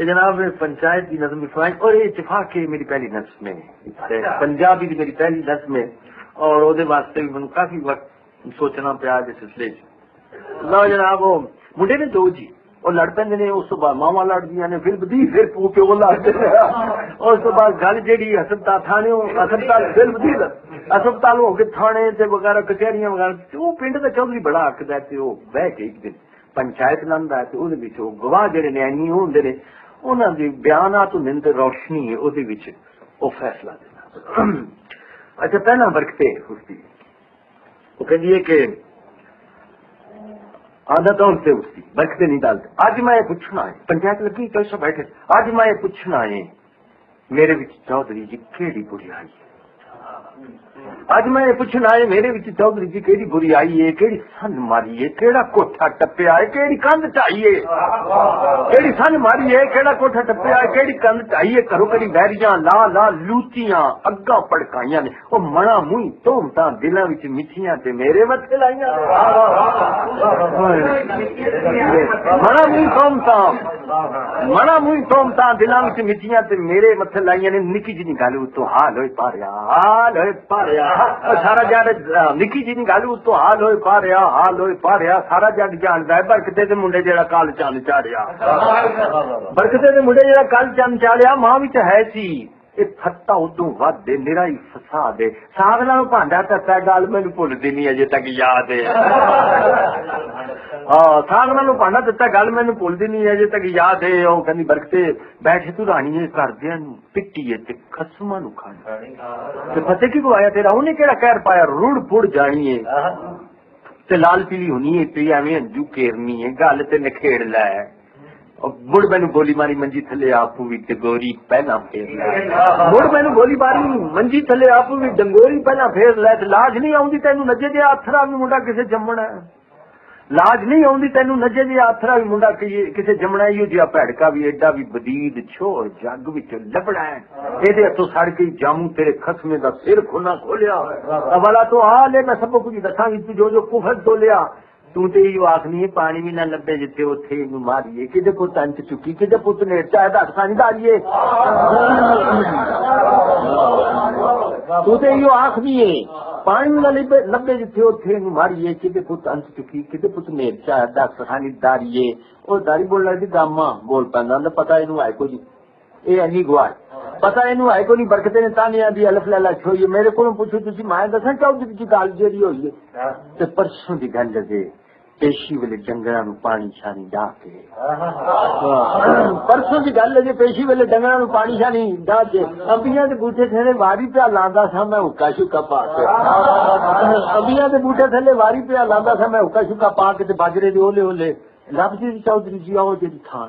یہ جناب پنچایت کی نظم لکھوائی اور یہ اتفاق ہے میری پہلی نظم ہے۔ پنجابی کی میری پہلی نظم ہے اور وہ واسطے بھی میں کافی وقت سوچنا پیا اس سلسلے چ۔ لو جناب وہ منڈے نے دو جی وہ لڑ پہ نے اس بعد ماوا لڑ دیا نے پھر بدی پھر پو پیو لڑتے اس بعد گل جیڑی ہسپتال تھانے ہسپتال پھر بدی ہسپتال ہو کے تھانے تے وغیرہ کچہریاں وغیرہ۔ وہ پنڈ کا چودھری بڑا آکد ہے وہ بہ کے ایک دن پنچایت لاندا ہے تو وہ گواہ جڑے نیانی ہوں نے۔ انہوں نے بیانات نند روشنی ہے وہ فیصلہ دینا اچھا پہلا برکتے اس کی وہ کہ کہ عادت اور سے اس کی برکتے نہیں ڈالتے آج میں یہ پوچھنا ہے پنچایت لگی کیسا بیٹھے آج میں یہ پوچھنا ہے میرے چودھری جی کہڑی بری آئی ہے اج میں یہ پوچھنا ہے میرے بچ چودھری جی کہڑی بری آئی ہے کہڑی سن ماری ہے کہڑا کوٹھا ٹپیا ہے کہڑی کند چاہیے کہڑی سن ماری ہے کہڑا کوٹھا ٹپیا ہے کہڑی کند چاہیے کرو کری بیریاں لا لا لوچیاں اگا پڑکائیاں نے وہ منا منہ تومتا دلوں میٹھیاں تے میرے متے لائیاں منا منہ تومتا منا منہ تومتا دلوں میٹھیاں تے میرے متے لائیاں نے نکی جی گل تو حال ہوئے پاریا حال ہوئے پاریا سارا جگ نکی جی گل تو حال ہوئے پا رہا حال ہوئے پا رہا سارا جگ جانتا ہے برکتے کے منڈے جہاں کل چند چاڑیا برکتے کے منڈے جہاں کل چند چاڑیا ماں ਇਹ ਫੱਤਾ ਉਦੋਂ ਵੱਧ ਦੇ ਨਿਹਰਾ ਹੀ ਫਸਾ ਦੇ ਸਾਹਬ ਨਾਲ ਭਾਂਡਾ ਤੱਤਾ ਗੱਲ ਮੈਨੂੰ ਭੁੱਲਦੀ ਨਹੀਂ ਅਜੇ ਤੱਕ, ਯਾਦ ਹੈ। ਹਾਂ ਸਾਹਬ ਨਾਲ ਭਾਂਡਾ ਤੱਤਾ ਗੱਲ ਮੈਨੂੰ ਭੁੱਲਦੀ ਨਹੀਂ ਅਜੇ ਤੱਕ, ਯਾਦ ਹੈ। ਉਹ ਕਹਿੰਦੀ, ਬਰਕਤੇ, ਬੈਠੇ ਤੂੰ ਰਾਣੀਏ ਕਰਦਿਆਂ ਨੂੰ ਪਿੱਟੀਏ ਤੇ ਖਸਮਾਂ ਨੂੰ ਖਾਣਾ। ਤੇ ਫਤਿਹ ਕੀ ਗਵਾਇਆ ਤੇਰਾ? ਉਹਨੇ ਕਿਹੜਾ ਕਹਿਰ ਪਾਇਆ? ਰੁੜ ਫੁੜ ਜਾਣੀਏ ਤੇ ਲਾਲ ਪੀਲੀ ਹੋਣੀ ਹੈ ਤੇ ਐਵੇਂ ਅੰਜੂ ਕੇਰਨੀ ਹੈ ਗੱਲ ਤੇ ਨਖੇੜ ਲੈ। مڑ مینو گولی ماری منجی تھلے آپ بھی ڈگوری پہنا پھیر لے۔ مڑ مینو گولی ماری منجی تھلے آپ بھی ڈنگوری پہنا پھیر لے لاج نہیں آؤں تینوں نجے دیا آتھرا بھی منڈا کسے جمنا ہے لاج نہیں آؤں تینوں نجے دیا آتھرا بھی منڈا کسے جمنا ہے یہ پیڑکا بھی ایڈا بھی بدید چھوڑ جگ بھی لبڑا ہے۔ یہ تو سڑ کے جامو تیرے خسمے کا سر کھونا کھولیا والا تو آ لے، میں سب کو کچھ دسا جو جو کفر تو لیا تو آخنی پانی بھی نہ لبے جتنے اتنے ماریے کدے پت انت چکی کدے پت نے چاہے دس پانی ڈالیے تو آخنی پانی نہ لبے جتنے اتنے ماریے کدے پت انت چکی کدے پت نے چاہے دس خانی داریے وہ داری بول رہی گاما بول پہ پتا یہ آئے کو جی یہ اینی گواہ پتا یہ آئے کو نہیں برکتے نے تانیا دی الف لالا چھوئی میرے کو پوچھو تھی میں دسا چاہو جی گل جی ہوئی ہے۔ پرسوں کی گل لگے پیشی ویلے ڈنگر پانی شانی ڈا کے۔ پرسوں کی گل ہے جی پیشی ویلے ڈنگر پانی شانی ڈا کے۔ امبیا کے بوٹے تھلے واری پیا لانا سا میں اکا شکا پا کے۔ امبیا کے بوٹے تھلے واری پیا لانا سا میں اکا شکا پا کے باجرے دے اولے اولے۔ لب جی چودھری جی آؤ جی تھان۔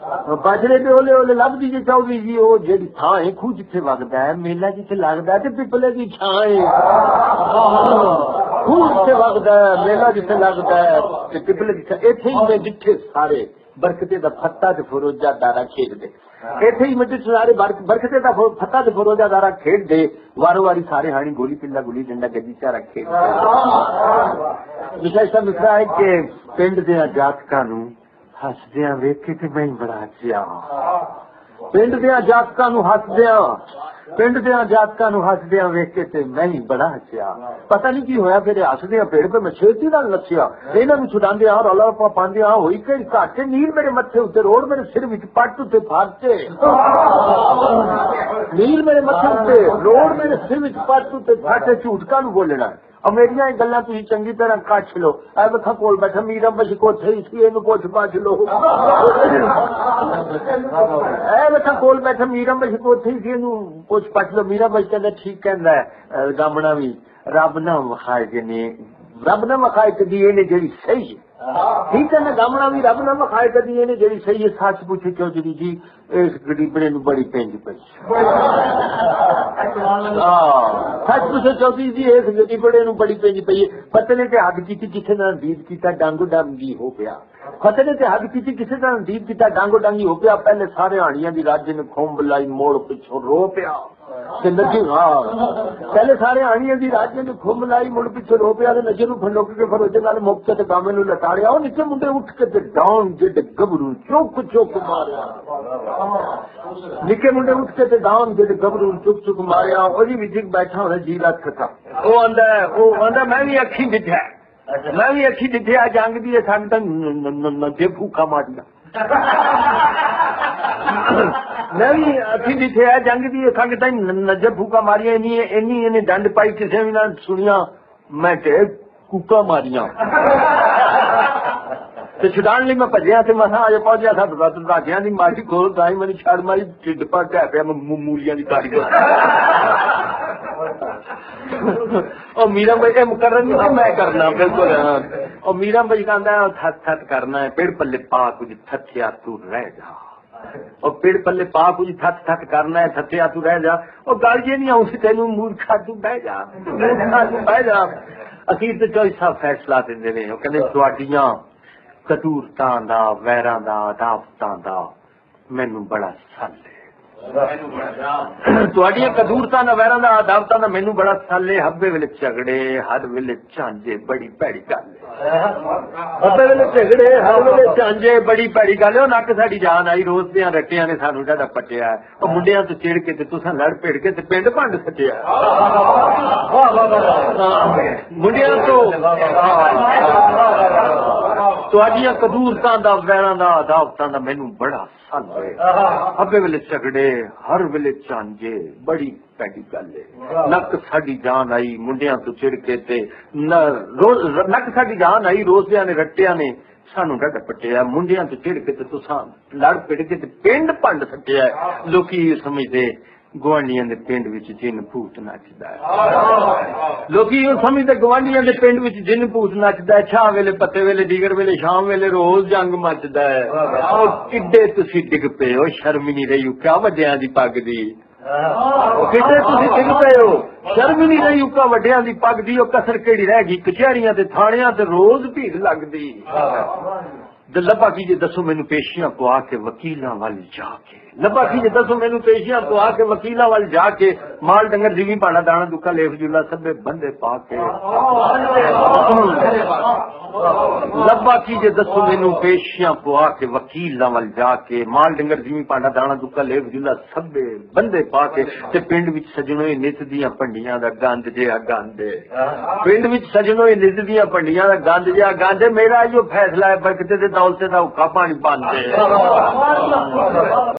بجرے پہ اولے اولے لب دی جی چودھری جی وہ جی تھان ہے خوہ جتھے وگتا ہے میلہ جتھے لگتا ہے تو پپلے کی چھان خوہ جتھے وگتا ہے میلہ جتھے لگتا ہے پپلے کی چھان اتنے ہی میں جتھے سارے برکتے دا پھتا تے فروجہ دارا کھیل دے۔ اتنے ہی مٹی سارے برکتے دا پھتا تے فروجہ دارا کھیل دے۔ وارو واری سارے ہانی گولی پلا گولی ڈنڈا گجی چارا کھیل دے۔ مشاہدہ مصرا ہے کہ پنڈ دیا جاتکا نو ہسدیا ویکے تو میں بڑا چیا پنڈ دیا پنڈ دیا جاتکا نو تو میں پتہ نہیں کی ہوا پھر ہسدیا پیڑ پہ میں چھتی نال نسیا یہاں نو چھڑا دیا رولا پا پاندیا ہوئی کہ گھٹ نیل میرے متے اتنے روڑ میرے سر پٹ اتنے پھاچے نیل میرے متے اتنے روڑ میرے سر پٹ اتنے پھاٹے جھوٹکا نو بولنا اور میری گلا تھی چنگی طرح کچھ لو اے بکھا کول بیٹھا میرا بچ کو کچھ پچ لو اے بکھا کول بیٹھا میرا بچ کو کچھ پچ لو میرا بچ کہ ٹھیک کہ گامنا بھی رب نہ مخائے جی رب نہ وکھائے کدی یہ جی صحیح ہے ٹھیک ہے نا گامنا بھی رب نہ وکھائے کدی یہ جی صحیح ہے، سچ پوچھے چودھری جی اس گریبڑے نو بڑی پینج پی سچ پوچھے چودھری جی؟, جی؟ اس گریبڑے نو بڑی پینج پی پتہ نے کہ حد کی کسی نے دید کیتا ڈانگو ڈانگی ہو گیا فتح نے حد کی کسی طرح دید کیتا ڈانگو ڈانگی ہو گیا پہلے سارے ہانیاں دی راجے نے کھوم بلائی، موڑ پچھو رو پیا۔ پہلے سارے آنی دی رات میں خم لائی مڑ پیچھے رو پیا نشے نو فنڈو کے فروجے والے مفت کے کامے نو لٹاڑیا اور نیچے منڈے اٹھ کے ڈاؤن جڈ گبرو چوک چوک ماریا نکے منڈے اٹھ کے ڈاؤن جڈ گبرو چوک چوک ماریا او جی وچ بیٹھا ہونا جی رات کتا او آندا ہے او آندا میں بھی اکھی ڈڈھیا میں بھی اکھی ڈڈھیا جنگ دی سنگ تے پھوکا ماریا جنگ بھی اتھی جتھے ہے جنگ دی کہ تائیں نجر فوکا ماریا اینی اینی ڈنڈ پائی کسے بھی نہ سنیا میں تے کوکا ماریاں میں بھجیا تے میں اج پہنچیا تھا رات راجیاں دی ماٹی کھول دائی میری چھڑ ماری ٹڈ پا کے پیا مولیاں میرا بھائی نہیں میں کرنا بالکل اور میرا بھائی کہندا ہے تھت تھت کرنا ہے پیڑ پلے پا کچھ تھکیا تو رہ ਉਹ ਪੇੜ ਪੱਲੇ ਪਾ ਕੁਝ ਥੱਥ ਥੱਥ ਕਰਨਾ ਹੈ ਥੱਥਿਆ ਤੂੰ ਰਹਿ ਜਾ। ਉਹ ਗੱਲ ਜੇ ਨਹੀਂ ਆਉਂਦੀ ਤੈਨੂੰ ਮੂਰਖਾ ਤੂੰ ਬਹਿ ਜਾ ਮੂਰਖਾ ਤੂੰ ਬਹਿ ਜਾ। ਅਖੀਰ ਤੇ ਚੋਈ ਸਾਹਿਬ ਫੈਸਲਾ ਦਿੰਦੇ ਨੇ ਉਹ ਕਹਿੰਦੇ ਤੁਹਾਡੀਆਂ ਕਟੂਰਤਾਂ ਦਾ ਵੈਰਾਂ ਦਾ ਅਦਾਵਤਾਂ ਦਾ ਮੈਨੂੰ ਬੜਾ ਸੱਲੇ ਤੁਹਾਡੀਆਂ ਕਦੂਰਤਾਂ ਦਾ ਵੈਰਾਂ ਦਾ ਅਦਾਵਤਾਂ ਦਾ ਮੈਨੂੰ ਬੜਾ ਸਾਲੇ ਹੱਬੇ ਵੇਲੇ ਝਗੜੇ ਹਰ ਵੇਲੇ ਝਾਂਜੇ ਬੜੀ ਭੈੜੀ ਗੱਲ ਹੱਬੇ ਵੇਲੇ ਝਗੜੇ ਹਰ ਵੇਲੇ ਝਾਂਜੇ ਬੜੀ ਭੈੜੀ ਗੱਲ ਹੈ ਉਹ ਨੱਕ ਸਾਡੀ ਜਾਨ ਆਈ ਰੋਜ਼ ਦੀਆਂ ਰੱਟੀਆਂ ਨੇ ਸਾਨੂੰ ਸਾਡਾ ਪੱਟਿਆ। ਉਹ ਮੁੰਡਿਆਂ ਤੋਂ ਚਿੜ ਕੇ ਤੇ ਤੁਸੀਂ ਲੜ ਭਿੜ ਕੇ ਤੇ ਪਿੰਡ ਭੰਡ ਸੱਟਿਆ। ਵਾਹ ਵਾਹ ਵਾਹ ਮੁੰਡਿਆਂ ਤੋਂ تواڈیاں قدورتاں دا ویراں دا عداوتاں دا مینوں بڑا سن ہے ابے ویلے جھگڑے ہر ویلے چانجے بڑی پیڑی گل نک ساڈی جان آئی منڈیاں تو چڑکے تے نک ساڈی جان آئی روزیاں نے رٹیاں نے سانو ڈٹ پٹیا منڈیاں تو چڑکے تے تساں لڑ پڑ کے پینڈ پانڈ پنڈ سٹیا لوکی سمجھدے ਇਹ ਗੁਆਂਢੀਆਂ ਦੇ ਪਿੰਡ ਵਿੱਚ ਜਿੰਨ ਭੂਤ ਨੱਚਦਾ ਹੈ। ਲੋਕੀ ਉਹ ਸਮਝਦੇ ਗਵਾਂਢੀਆਂ ਦੇ ਪਿੰਡ ਵਿੱਚ ਜਿੰਨ ਭੂਤ ਨੱਚਦਾ ਹੈ ਛਾਂ ਵੇਲੇ ਪੱਤੇ ਵੇਲੇ ਡੀਗਰ ਵੇਲੇ ਸ਼ਾਮ ਵੇਲੇ ਰੋਜ਼ ਜੰਗ ਮੱਚਦਾ ਹੈ। ਉਹ ਕਿੱਡੇ ਤੁਸੀਂ ਡਿੱਗ ਪਏ ਹੋ ਸ਼ਰਮ ਨਹੀਂ ਰਹੀ ਉਹ ਕਿਆ ਵੱਡਿਆਂ ਦੀ ਪੱਗ ਦੀ। ਕਿੱਡੇ ਤੁਸੀਂ ਡਿੱਗ ਪਏ ਹੋ ਸ਼ਰਮ ਨਹੀਂ ਰਹੀ ਉੱਕਾ ਵੱਡਿਆਂ ਦੀ ਪੱਗ ਦੀ ਉਹ ਕਸਰ ਕਿਹੜੀ ਰਹਿ ਗਈ? ਕਚਹਿਰੀਆਂ ਤੇ ਥਾਣਿਆਂ ਤੇ ਰੋਜ਼ ਭੀੜ ਲੱਗਦੀ। ਲੱਭਾ ਕੀ ਜੇ ਦੱਸੋ ਮੈਨੂੰ ਪੇਸ਼ੀਆਂ ਪਵਾ ਕੇ ਵਕੀਲਾਂ ਵੱਲ ਜਾ ਕੇ। ਲੱਭਾ ਕੀ ਜੇ ਦੱਸੋ ਮੈਨੂੰ ਪੇਸ਼ੀਆਂ ਪਵਾ ਕੇ ਵਕੀਲਾਂ ਵੱਲ ਜਾ ਕੇ ਮਾਲ ਡੰਗਰ ਜਿਵੇਂ ਪਾਣਾ ਦਾਣਾ ਦੁੱਕਾ ਲੇਫ ਜੁਲਾ ਸਭੇ ਬੰਦੇ ਪਾ ਕੇ ਲੱਭਾ ਕੀ ਜੇ ਦੱਸੋ ਮੈਨੂੰ ਪੇਸ਼ੀਆਂ ਪਵਾ ਕੇ ਵਕੀਲਾਂ ਵੱਲ ਜਾ ਕੇ ਮਾਲ ਡੰਗਰ ਜਿਵੇਂ ਪਾਣਾ ਦਾਣਾ ਦੁੱਕਾ ਲੇਫ ਜੁਲਾ ਸਭੇ ਬੰਦੇ ਪਾ ਕੇ ਤੇ ਪਿੰਡ ਵਿੱਚ ਸਜਣੋਏ ਨਿਤ ਦੀਆਂ ਭੰਡੀਆਂ ਦਾ ਗੰਦ ਜਿਹਾ ਗੰਦ ਏ। ਪਿੰਡ ਵਿੱਚ ਸਜਣੋਏ ਨਿਤ ਦੀਆਂ ਭੰਡੀਆਂ ਦਾ ਗੰਦ ਜਿਹਾ ਗੰਦ ਏ। ਮੇਰਾ ਇਹੋ ਫੈਸਲਾ ਹੈ ਬਰਕਤੇ ਦੇ ਦੌਲਤੇ ਦਾ ਹੁੱਕਾ ਪਾਣੀ ਬੰਦ ਏ।